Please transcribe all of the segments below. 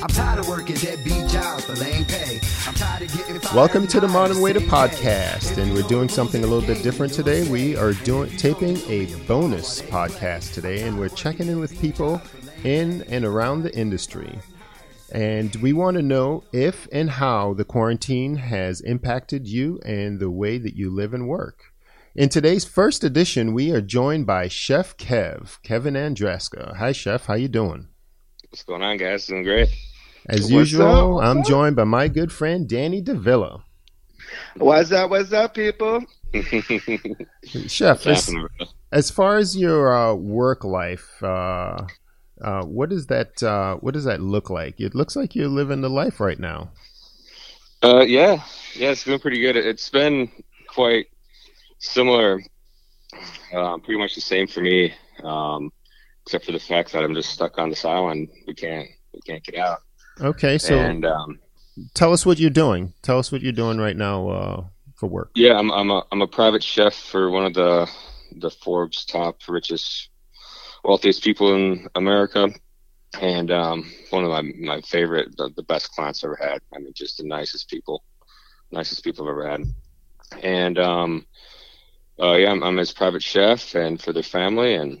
I'm tired of working deadbeat jobs for lame pay. I'm tired of getting fired Welcome to the Modern time Waiter the same podcast, and we're doing something a little bit different today. We are doing taping a bonus podcast today, and we're checking in with people in and around the industry. And we want to know if and how the quarantine has impacted you and the way that you live and work. In today's first edition, we are joined by Chef Kev, Kevin Andraska. Hi, Chef. How you doing? What's going on, guys? Doing great. As What's usual, up? What's I'm up? joined by my good friend Danny DeVilla. What's up? What's up, people? Chef, as, as far as your uh, work life, uh, uh, what does that uh, what does that look like? It looks like you're living the life right now. uh, yeah, yeah, it's been pretty good. It's been quite similar, um, pretty much the same for me, um, except for the fact that I'm just stuck on this island. We can't, we can't get out. Okay, so and um, tell us what you're doing. Tell us what you're doing right now uh, for work. yeah, I'm, I'm a, I'm a private chef for one of the, the Forbes top richest, wealthiest people in America. And um, one of my, my favorite, the, the best clients I've ever had. I mean, just the nicest people, nicest people I've ever had. And um, uh, yeah, I'm, I'm his private chef and for their family. And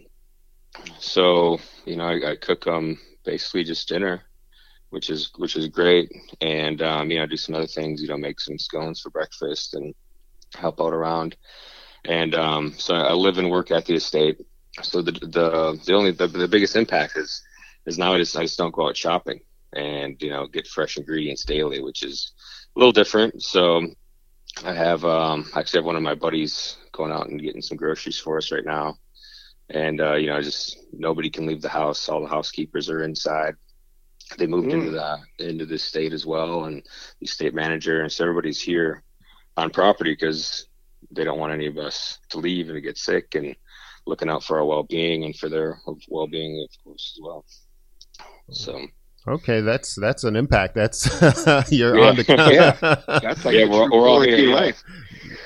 so, you know, I, I cook them basically just dinner, which is which is great. And um, you know, do some other things. You know, make some scones for breakfast and help out around. And um, so I live and work at the estate. So the the the only the, the biggest impact is is now I just I just don't go out shopping and you know get fresh ingredients daily, which is a little different. So I have um, actually have one of my buddies going out and getting some groceries for us right now. And uh, you know, just nobody can leave the house. All the housekeepers are inside. They moved into mm. the into this state as well, and the state manager, and so everybody's here on property because they don't want any of us to leave and to get sick, and looking out for our well-being and for their well-being, of course, as well. So Okay, that's that's an impact. That's you're Yeah, on the yeah. That's like Yeah, we're- we're all here, yeah. life.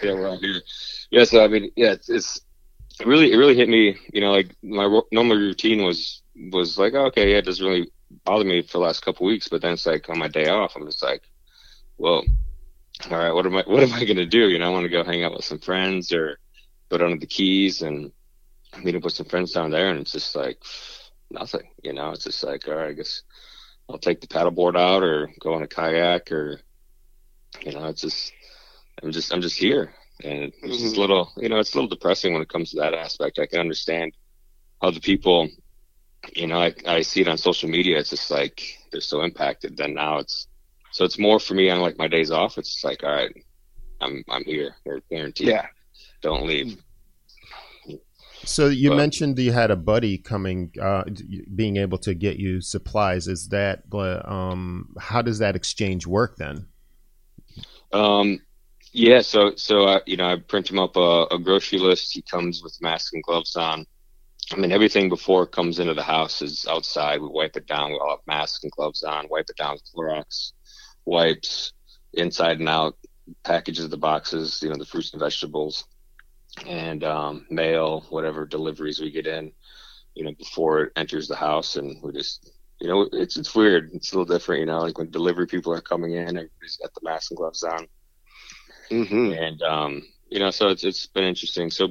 yeah, we're all here. Yeah, so I mean, yeah, it's, it's it really it really hit me. You know, like my normal routine was was like, oh, okay, yeah, it doesn't really bother me for the last couple weeks, but then it's like on my day off, I'm just like, well, all right, what am I what am I gonna do? You know, I want to go hang out with some friends or go down to the Keys and meet up with some friends down there, and it's just like nothing. You know, it's just like, all right, I guess I'll take the paddleboard out or go on a kayak or you know, it's just I'm just I'm just here. And it's just mm-hmm. a little you know, it's a little depressing when it comes to that aspect. I can understand how the people you know, I I see it on social media, it's just like they're so impacted. Then now it's so it's more for me on like my days off, it's just like, all right, I'm I'm here. We're guaranteed. Yeah. Don't leave. So you But- mentioned you had a buddy coming, uh, being able to get you supplies. Is that um, how does that exchange work then? Um, yeah, so so uh, you know, I print him up a, a grocery list. He comes with mask and gloves on. I mean, everything before it comes into the house is outside. We wipe it down. We all have masks and gloves on. Wipe it down with Clorox wipes, inside and out. Packages the boxes, you know, the fruits and vegetables, and um, mail, whatever deliveries we get in, you know, before it enters the house, and we just. You know, it's it's weird. It's a little different, you know. Like when delivery people are coming in, everybody's got the masks and gloves on hmm and um, you know, so it's it's been interesting. So,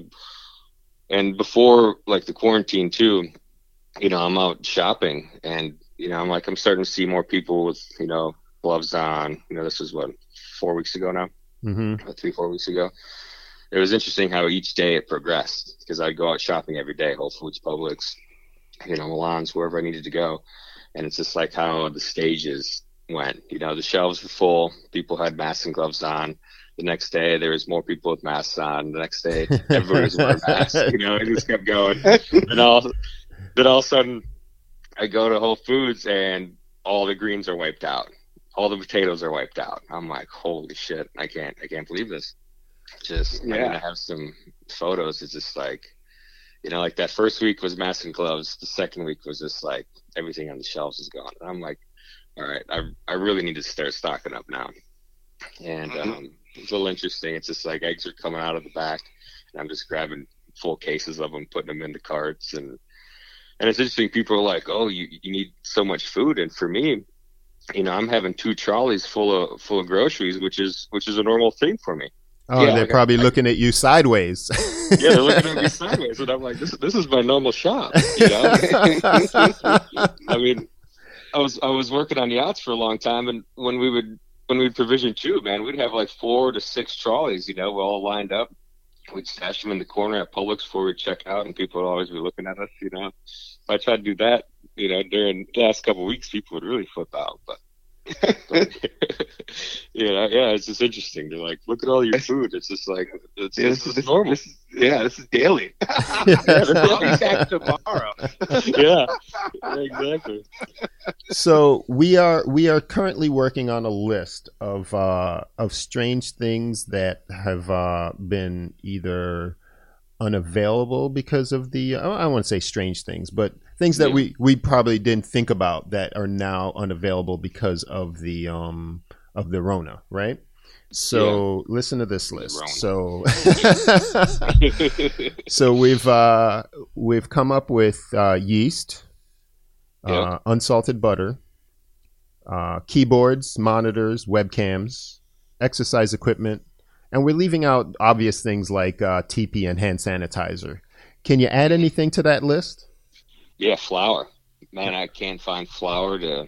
and before like the quarantine too, you know, I'm out shopping, and you know, I'm like, I'm starting to see more people with, you know, gloves on. You know, this was what four weeks ago now, Mm-hmm. three, four weeks ago. It was interesting how each day it progressed because I'd go out shopping every day, Whole Foods, Publix, you know, Milam's, wherever I needed to go, and it's just like how the stages went. You know, the shelves were full, people had masks and gloves on. The next day, there was more people with masks on. The next day, everybody was wearing masks. You know, it just kept going. And all, then all of a sudden, I go to Whole Foods and all the greens are wiped out. All the potatoes are wiped out. I'm like, holy shit! I can't, I can't believe this. Just, yeah. I mean, I have some photos. It's just like, you know, like that first week was masks and gloves. The second week was just like everything on the shelves is gone. And I'm like, all right, I, I really need to start stocking up now. And um, it's a little interesting. It's just like eggs are coming out of the back, and I'm just grabbing full cases of them, putting them into carts, and and it's interesting. People are like, "Oh, you you need so much food," and for me, you know, I'm having two trolleys full of full of groceries, which is which is a normal thing for me. Oh, Yeah, they're like probably I- looking at you sideways. Yeah, they're looking at me sideways, and I'm like, "This this is my normal shop," you know. I mean, I was I was working on yachts for a long time, and when we would when we'd provision too, man, we'd have like four to six trolleys, you know, all lined up. We'd stash them in the corner at Publix before we'd check out, and people would always be looking at us, you know. If I tried to do that, you know, during the last couple of weeks, people would really flip out. But, yeah, yeah, it's just interesting. They're like, "Look at all your food." It's just like it's, Yeah, it's this, is, just this, normal. this is yeah, this is daily. I'll be back tomorrow. yeah, exactly. so we are we are currently working on a list of uh, of strange things that have uh, been either unavailable because of the I don't want to say strange things, but things that Yeah. we we probably didn't think about that are now unavailable because of the um of the Rona, right? So listen to this list. So so we've uh, we've come up with uh, yeast, uh, unsalted butter, uh, keyboards, monitors, webcams, exercise equipment, and we're leaving out obvious things like uh, TP and hand sanitizer. Can you add anything to that list? Yeah, flour. Man, I can't find flour to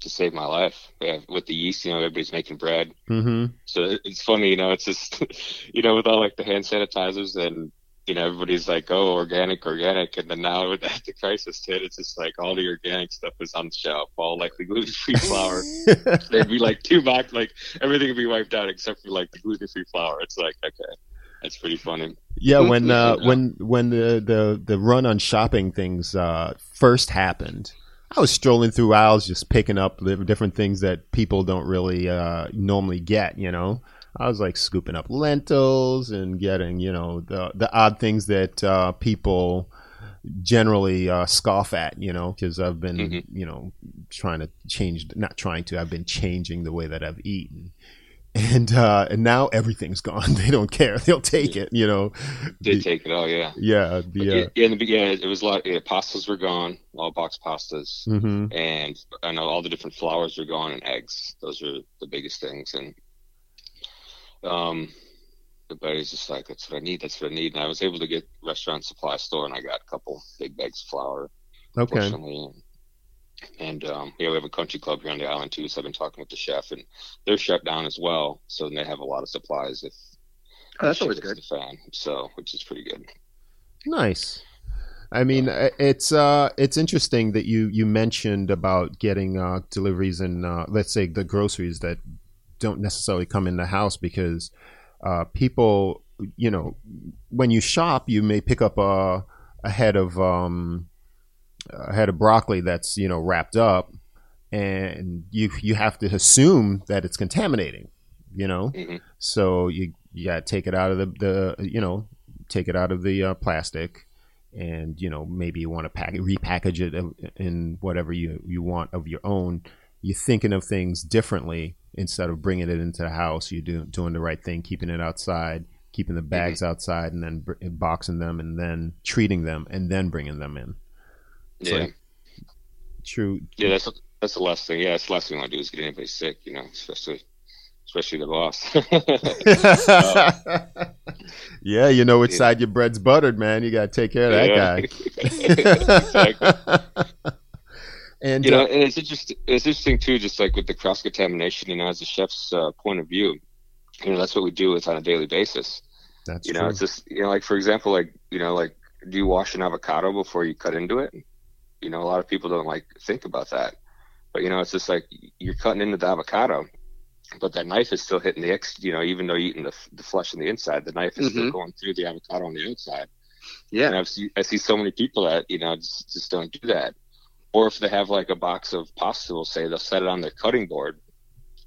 to save my life. Yeah, with the yeast, you know, everybody's making bread. Mm-hmm. So it's funny, you know, it's just, you know, with all like the hand sanitizers and, you know, everybody's like, oh, organic, organic. And then now with that, the crisis hit, it's just like all the organic stuff is on the shelf, all like the gluten free flour. There'd be like two box, like everything would be wiped out except for like the gluten free flour. It's like, okay, that's pretty funny. Yeah, when uh, Yeah. when when the, the, the run on shopping things uh, first happened, I was strolling through aisles just picking up the different things that people don't really uh, normally get. You know, I was like scooping up lentils and getting you know the the odd things that uh, people generally uh, scoff at. You know, because I've been Mhm. you know trying to change, not trying to, I've been changing the way that I've eaten. And uh, and now everything's gone. They don't care. They'll take it. You know. They take it all, yeah. Yeah, But the yeah, uh, yeah, in the beginning, it was a lot. Yeah, pastas were gone, all box pastas, hmm and I know all the different flours are gone, and eggs. Those are the biggest things. And um, the buddy's just like, "That's what I need. That's what I need." And I was able to get restaurant supply store, and I got a couple big bags of flour. okay. Fortunately. And um, yeah, we have a country club here on the island too. So I've been talking with the chef, and they're shut down as well. So they have a lot of supplies if Oh, that's always hits good. The fan, so which is pretty good. Nice. I mean, uh, it's uh, it's interesting that you you mentioned about getting uh, deliveries and uh, let's say the groceries that don't necessarily come in the house because uh, people, you know, when you shop, you may pick up a a head of um, a head of broccoli that's you know wrapped up, and you you have to assume that it's contaminating, you know. hmm So you you got to take it out of the, the you know take it out of the uh, plastic, and you know maybe you want to pack repackage it in- whatever you you want of your own. You're thinking of things differently instead of bringing it into the house. You're doing doing the right thing, keeping it outside, keeping the bags outside, and then boxing them, and then treating them, and then bringing them in. It's Yeah. like true. Yeah, that's that's the last thing. Yeah, that's the last thing I want to do is get anybody sick. You know, especially especially the boss. yeah, you know which side your bread's buttered, man. You got to take care of that Yeah. guy. Exactly. And you know, uh, and it's interesting. It's interesting too, just like with the cross contamination. You know, as a chef's uh, point of view, you know, that's what we do with on a daily basis. that's you know, true. it's just you know, like for example, like you know, like do you wash an avocado before you cut into it? You know, a lot of people don't like think about that, but you know, it's just like you're cutting into the avocado, but that knife is still hitting the ex. You know, even though you're eating the the flesh on the inside, the knife is still Mhm. going through the avocado on the outside. And Yeah. I've see, I see so many people that you know just, just don't do that. Or if they have like a box of pasta, we'll say they'll set it on their cutting board.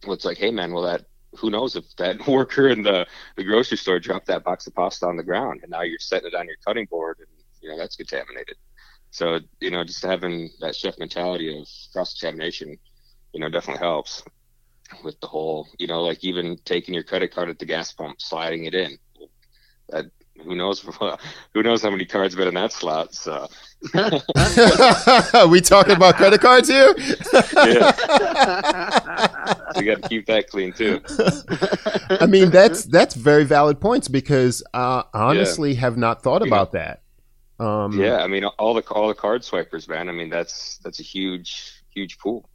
Well, it's like, hey man, well that who knows if that worker in the, the grocery store dropped that box of pasta on the ground and now you're setting it on your cutting board and you know that's contaminated. So you know just having that chef mentality of cross contamination, you know, definitely helps with the whole you know like even taking your credit card at the gas pump, sliding it in. That who knows who knows how many cards been in that slot. So Are we talking about credit cards here? yeah, so you got to keep that clean too. I mean, that's that's very valid points because uh, honestly, have not thought about that. Um, Yeah, I mean all the all the card swipers, man. I mean that's that's a huge huge pool.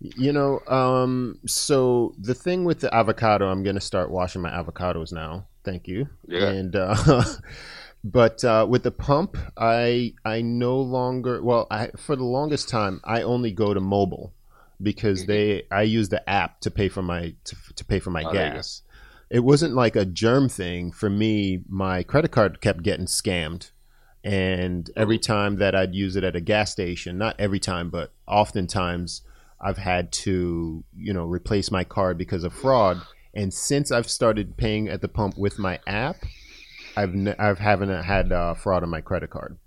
You know, um, so the thing with the avocado, I'm going to start washing my avocados now. Thank you. Yeah. And uh, but uh, with the pump, I I no longer well, I for the longest time I only go to mobile because Mm-hmm. they I use the app to pay for my to, to pay for my Oh, there you go. gas. It wasn't like a germ thing for me. My credit card kept getting scammed. And every time that I'd use it at a gas station, not every time, but oftentimes I've had to, you know, replace my card because of fraud. And since I've started paying at the pump with my app, I've ne- I've haven't had uh, fraud on my credit card.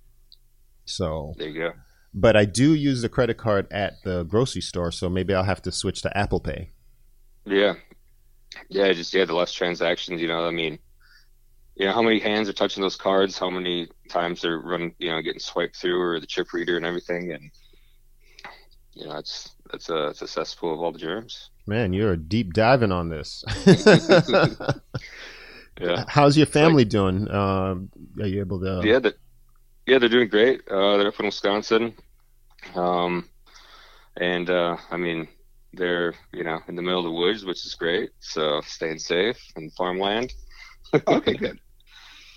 So, There you go. but I do use the credit card at the grocery store, so maybe I'll have to switch to Apple Pay. Yeah, yeah. Just yeah, the less transactions. You know, I mean, you know how many hands are touching those cards, how many times they're running, you know, getting swiped through or the chip reader and everything, and you know, it's it's a it's a cesspool of all the germs. Man, you're deep diving on this. Yeah. How's your family doing? Um, are you able to? yeah, that yeah, they're doing great. Uh, they're up in Wisconsin, um, and uh, I mean, they're you know in the middle of the woods, which is great. So staying safe and farmland. Okay, good.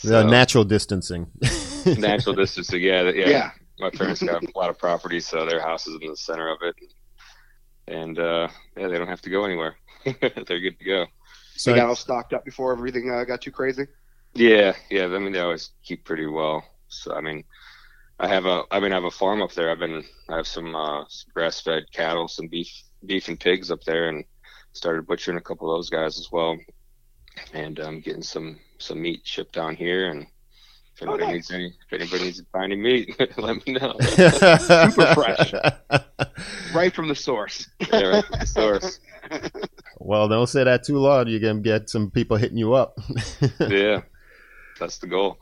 The So, natural distancing. natural distancing. Yeah, yeah. Yeah. My parents got a lot of property, so their house is in the center of it, and uh, yeah, they don't have to go anywhere. they're good to go. so They got all stocked up before everything uh, got too crazy. Yeah, yeah. I mean, they always keep pretty well. So I mean, I have a, I mean, I have a farm up there. I've been, I have some, uh, some grass-fed cattle, some beef, beef and pigs up there, and started butchering a couple of those guys as well, and um, getting some, some meat shipped down here. And if Oh, anybody nice. needs any, if anybody needs to buy any meat, let me know. super fresh. Right from the source. yeah, right from the source. Well, don't say that too loud. You're gonna get some people hitting you up. Yeah, that's the goal.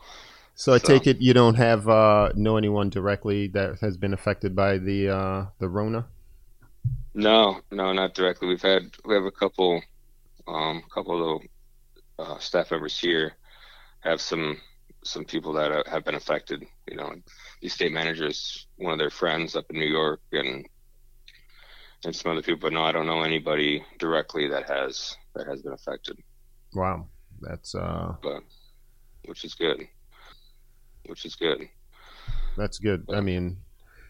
so I So- take it you don't have uh, know anyone directly that has been affected by the uh, the Rona. No, no, not directly. We've had we have a couple, um, couple of uh, staff members here have some some people that have been affected. You know, the state managers, one of their friends up in New York, and and some other people. But no, I don't know anybody directly that has that has been affected, Wow, that's uh, but which is good. Which is good. that's good. I mean,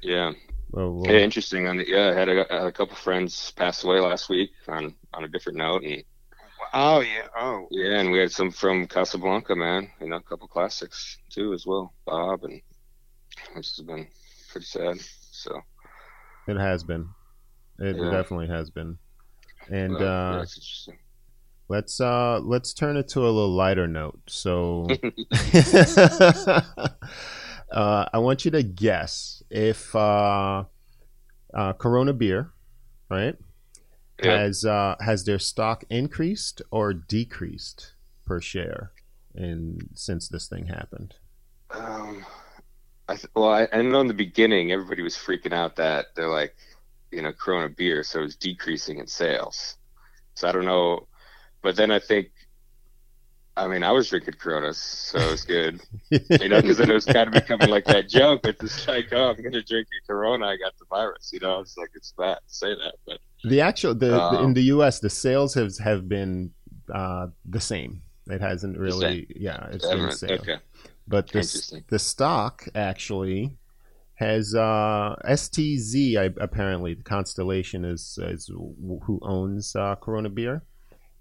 Yeah. well, well, Yeah, interesting. On the, yeah, I had a, I had a couple friends pass away last week on on a different note, and Oh yeah. Oh. Yeah, and we had some from Casablanca, man. You know, a couple classics too as well. Bob and which has been pretty sad. So it has been. It Yeah. definitely has been. And uh, yeah, uh, interesting. let's uh, let's turn it to a little lighter note. So, uh, I want you to guess if uh, uh, Corona beer, right? Has uh, has their stock increased or decreased per share in since this thing happened? Um, I th- well, I, I know in the beginning everybody was freaking out that they're like, you know, Corona beer, so it's decreasing in sales. So I don't know, but then I think I mean, I was drinking Coronas, so it was good. you know, because then it was kind of becoming like that joke. It's just like, oh, I'm gonna drink a Corona, I got the virus. You know, it's like it's bad to say that, but The actual the, the- in Um, the U.S. the sales have have been uh, the same. It hasn't really, yeah, it's been the same. okay. But the the stock actually has uh, STZ. I, apparently, the Constellation is is who owns uh, Corona beer.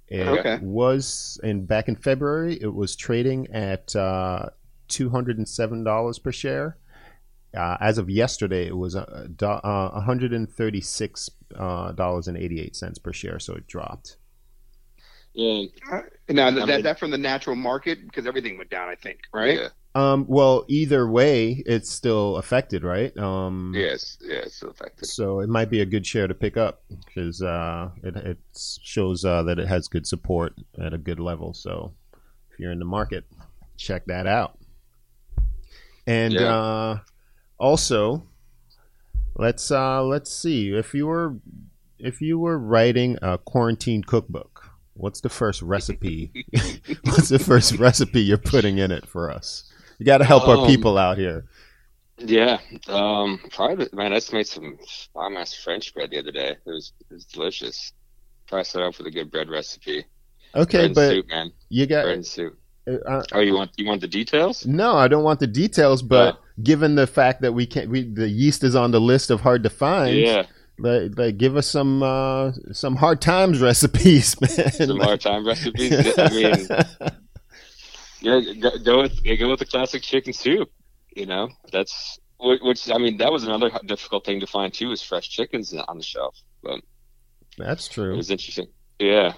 It Okay. was in back in February. It was trading at uh, two hundred and seven dollars per share. Uh, as of yesterday, it was uh, uh, one hundred and thirty six uh, dollars and eighty eight cents per share. So it dropped. Yeah, Now I that, mean- that from the natural market because everything went down. I think right. yeah, Um, well, either way, it's still affected, right? Um, yes, yeah, it's still affected. So it might be a good share to pick up because uh, it, it shows uh, that it has good support at a good level. So if you're in the market, check that out. And Yeah. uh, also, let's uh, let's see if you were if you were writing a quarantine cookbook. What's the first recipe? What's the first recipe you're putting in it for us? You got to help our Um, people out here. Yeah, um, probably. Man, I just made some bomb ass French bread the other day. It was it was delicious. Probably start up with a good bread recipe. Okay, bread but soup, man. you got Bread and soup. uh, Oh, you want you want the details? No, I don't want the details, but. Given the fact that we can't, we the yeast is on the list of hard to find. Yeah, like, like give us some uh, some hard times recipes, man. some hard time recipes. I mean, yeah, go, go with go with the classic chicken soup. You know, that's which I mean that was another difficult thing to find too is fresh chickens on the shelf. But That's true. it was interesting. Yeah.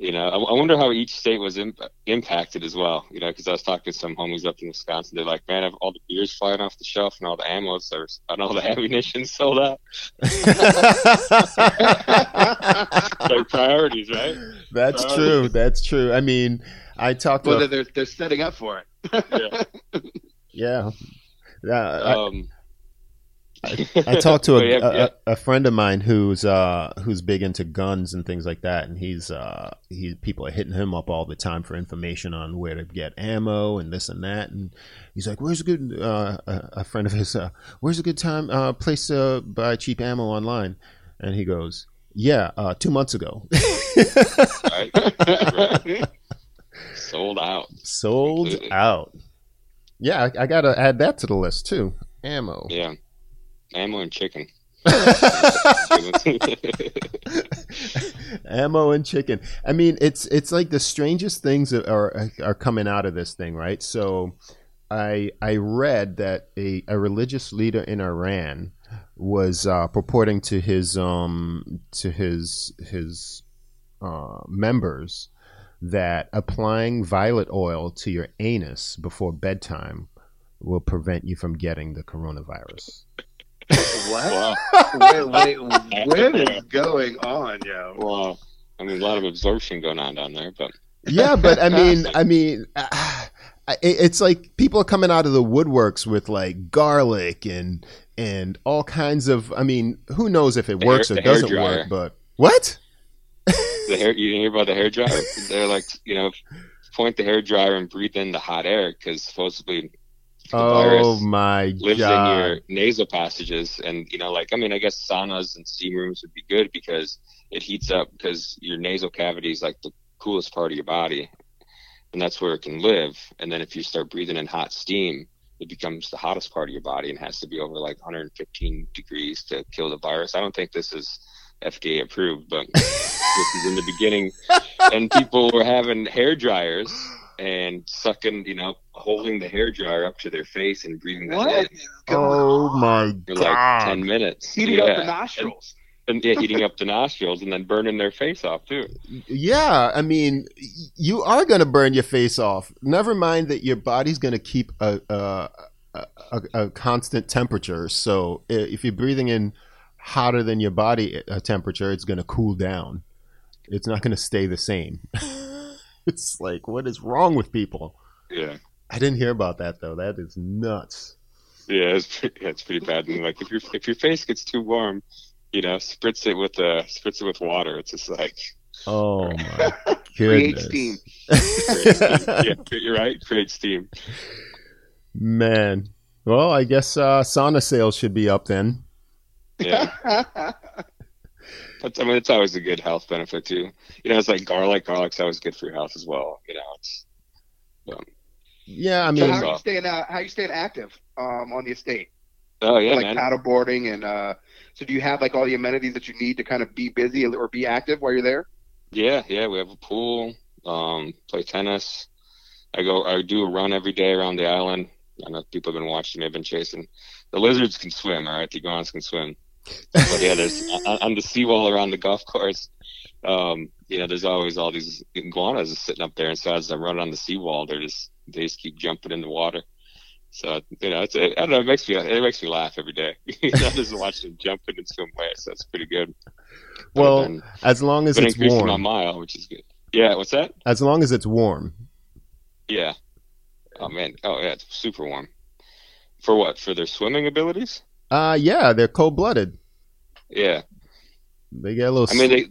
You know, I, I wonder how each state was Im- impacted as well. You know, because I was talking to some homies up in Wisconsin. They're like, "Man, have all the beers flying off the shelf and all the ammo are, and all the ammunition sold out." like priorities, right? That's Uh, true. That's true. I mean, I talked to Well, a- they're they're setting up for it. Yeah. yeah. Uh, I, Um, I talked to a, but yeah, a, a friend of mine who's uh who's big into guns and things like that, and he's uh he people are hitting him up all the time for information on where to get ammo and this and that, and he's like, "Where's a good uh a, friend of his uh where's a good time uh place to buy cheap ammo online?" And he goes, "Yeah, uh two months ago, right? Right. Sold out. sold Completely. out." Yeah, I, I gotta add that to the list too. Ammo. Yeah. Ammo and chicken. ammo and chicken. I mean, it's it's like the strangest things that are are coming out of this thing, right? So, I I read that a, a religious leader in Iran was uh, purporting to his um to his his uh, members that applying violet oil to your anus before bedtime will prevent you from getting the coronavirus. What? wow. wait, wait, what is going on, yo? Wow. I mean, a lot of absorption going on down there, but yeah, but I mean, I mean, uh, it's like people are coming out of the woodworks with like garlic and and all kinds of. I mean, who knows if it The works hair- or doesn't dryer. work? But what? the hair, you didn't hear about the hair dryer? They're like, you know, point the hair dryer and breathe in the hot air because supposedly the Oh my lives god! in your nasal passages. And, you know, like, I mean, I guess saunas and steam rooms would be good because it heats up because your nasal cavity is like the coolest part of your body. And that's where it can live. And then if you start breathing in hot steam, it becomes the hottest part of your body and has to be over like 115 degrees to kill the virus. I don't think this is FDA approved, but this is in the beginning. And people were having hair dryers and sucking, you know, holding the hair dryer up to their face and breathing that What in oh on? my for like 10 minutes. Heating yeah. up the nostrils. And, yeah, heating up the nostrils and then burning their face off too. Yeah, I mean, you are going to burn your face off. Never mind that your body's going to keep a, a, a, a, a constant temperature. So if you're breathing in hotter than your body uh, temperature, it's going to cool down. It's not going to stay the same. it's like, what is wrong with people? Yeah. I didn't hear about that though. That is nuts. Yeah, it's pretty, yeah, it's pretty bad. And like if your if your face gets too warm, you know, spritz it with uh spritz it with water. It's just like Oh my Create goodness. steam. yeah, you're right. Create steam. Man. Well, I guess uh, sauna sales should be up then. Yeah, but I mean, it's always a good health benefit too. You know, it's like garlic. Garlic's always good for your health as well. You know, it's Yeah, I so mean, how are you staying uh, how are you staying active um, on the estate? oh yeah, like man. paddleboarding and uh, so do you have like all the amenities that you need to kind of be busy or be active while you're there? Yeah, yeah, we have a pool. Um, play tennis. I go. I do a run every day around the island. I know people have been watching me. I've been chasing. The lizards can swim. All right, the iguanas can swim. But yeah, there's on, the seawall around the golf course. Um, you know, there's always all these iguanas sitting up there, and so as I'm running on the seawall, they're just they just keep jumping in the water. So you know, it's I don't know. It makes me it makes me laugh every day. you I just watch them jumping and swim away. So that's pretty good. well, Been- as long as it's increasing my warm. mile, which is good. Yeah, what's that? As long as it's warm. Yeah. Oh man. Oh yeah, it's super warm. For what? For their swimming abilities? Uh, yeah, they're cold blooded. Yeah. They get a little. I mean, they.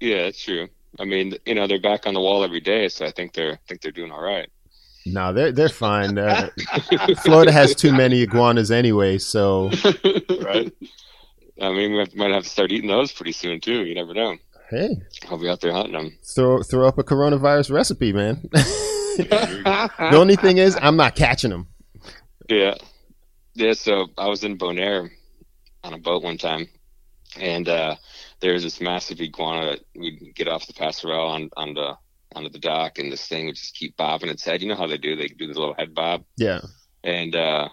Yeah, that's true. I mean, you know, they're back on the wall every day, so I think they're I think they're doing all right. no, they're they're fine. Uh, Florida has too many iguanas anyway, so right. I mean, we have, might have to start eating those pretty soon too. You never know. hey, I'll be out there hunting them. throw throw up a coronavirus recipe, man. the only thing is, I'm not catching them. Yeah. Yeah, so I was in Bonaire on a boat one time and uh there was this massive iguana that we'd get off the passerelle on, on the onto the dock and this thing would just keep bobbing its head. You know how they do, they do the little head bob Yeah, and uh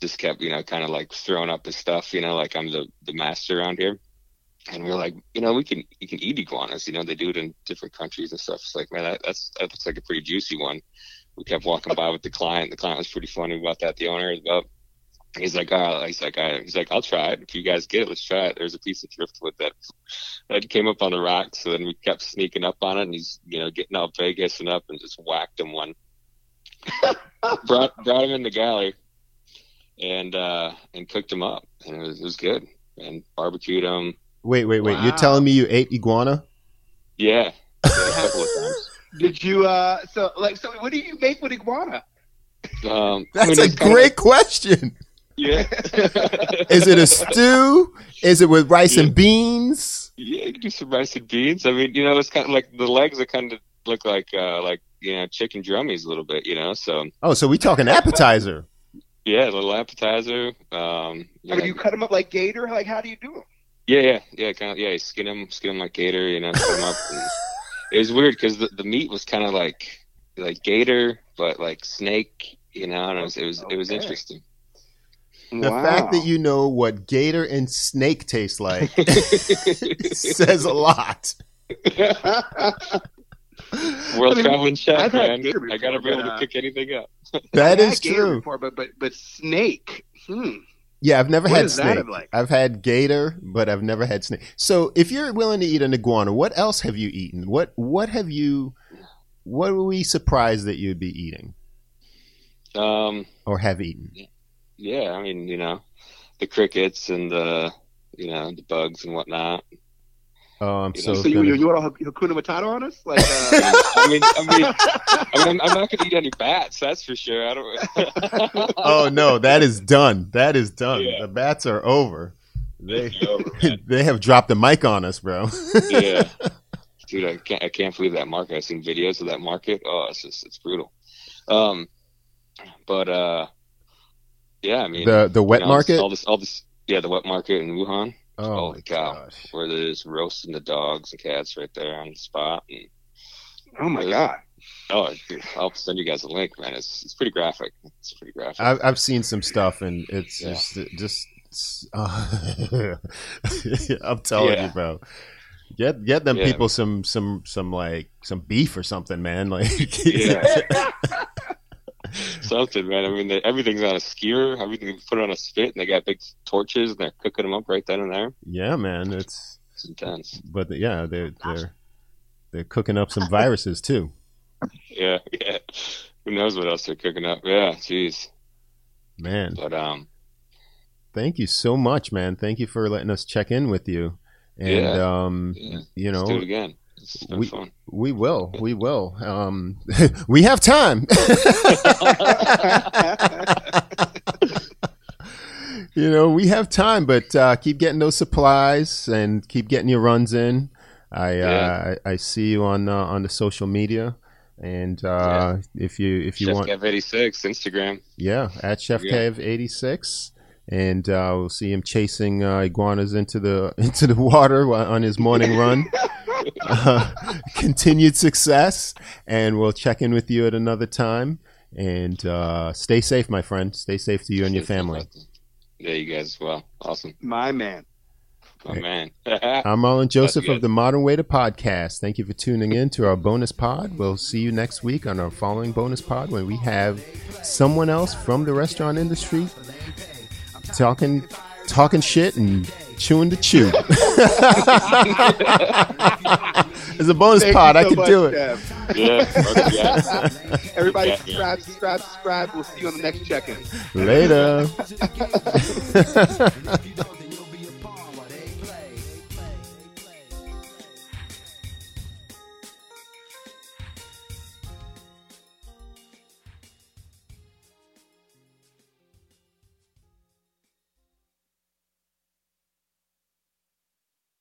just kept, you know, kind of like throwing up his stuff, you know, like I'm the, the master around here. And we are like, you know, we can you can eat iguanas, you know, they do it in different countries and stuff. It's like, man, that, that's that looks like a pretty juicy one. We kept walking by with the client. The client was pretty funny about that. The owner was about he's like, oh, he's like, I, he's like, I'll try it. If you guys get it, let's try it. There's a piece of driftwood that that came up on the rock, so then we kept sneaking up on it, and he's you know getting all Vegas and up, and just whacked him one. brought brought him in the galley, and uh and cooked him up, and it was, it was good. And barbecued him. wait, wait, wait. You're telling me you ate iguana? Yeah, yeah, a couple of times. Did you uh so like so what do you make with iguana? Um, I That's mean, a it's kinda great question. Yeah. Is it a stew? Is it with rice Yeah. and beans? Yeah, you can do some rice and beans. I mean, you know, it's kind of like the legs are kind of look like uh like you know chicken drummies a little bit, you know. So Oh, so we talking appetizer? yeah, a little appetizer. Um, you I know, mean, you cut them up like gator. Like how do you do them? yeah, yeah, yeah, kind of yeah. You skin them, skin them like gator, you know, cut them up. And it was weird because the, the meat was kind of like like gator, but like snake, you know. And it was it was, it was interesting. The fact that you know what gator and snake taste like says a lot. World I mean, traveling chef, man. gator I gotta be able to pick anything up. That is true. Before, but but but snake. Hmm. Yeah, I've never What had snake. like? I've had gator, but I've never had snake. So, if you're willing to eat an iguana, what else have you eaten? What what have you? What were we surprised that you'd be eating Um, or have eaten? Yeah, I mean, you know, the crickets and the you know the bugs and whatnot. Oh, I'm You so, know, So you gonna- you, you want to Hakuna Matata on us? Like uh, I mean, I mean, I mean, I'm, I'm not going to eat any bats. That's for sure. I don't. oh no, that is done. That is done. Yeah. The bats are over. They over, they have dropped the mic on us, bro. yeah, dude, I can't. I can't believe that market. I've seen videos of that market. Oh, it's just it's brutal. Um, but uh, yeah, I mean, the the wet you know, market. all this, all this, yeah, the wet market in Wuhan. oh holy my cow. gosh. where they're just roasting the dogs and cats right there on the spot. And, oh my god. oh, I'll send you guys a link, man. It's it's pretty graphic. It's pretty graphic. I've I've seen some stuff and it's Yeah. just just. Uh, I'm telling Yeah. you, bro. Get get them Yeah. people some some some like some beef or something, man. Like Yeah. Something, man. I mean, they, everything's on a skewer. Everything put on a spit, and they got big torches, and they're cooking them up right then and there. yeah, man. It's It's intense. but yeah, they're they're they're cooking up some viruses too. Yeah, yeah. Who knows what else they're cooking up? Yeah, jeez. Man, But um, thank you so much, man. Thank you for letting us check in with you. And Yeah. um, yeah. you let's do it know, again. It's We- fun. We will. We will. Um, we have time. you know, we have time, but uh, keep getting those supplies and keep getting your runs in. I uh, I, I see you on uh, on the social media, and uh, if you if you Chef want, Kev 86 Instagram. yeah, at Chef Yeah. Kev eighty six, and uh, we'll see him chasing uh, iguanas into the into the water on his morning run. Uh, continued success, and we'll check in with you at another time. And uh, stay safe, my friend. Stay safe to you and your family. Yeah, you guys as well. Awesome. My man. Oh, man. I'm Marlon Joseph of the Modern Waiter Podcast. Thank you for tuning in to our bonus pod. We'll see you next week on our following bonus pod when we have someone else from the restaurant industry talking talking shit and chewing the chew. It's a bonus Thank pod, you I can much, do it. Kev. yeah. okay, yeah. Everybody Yeah, subscribe, subscribe, subscribe. We'll see you on the next check-in. Later.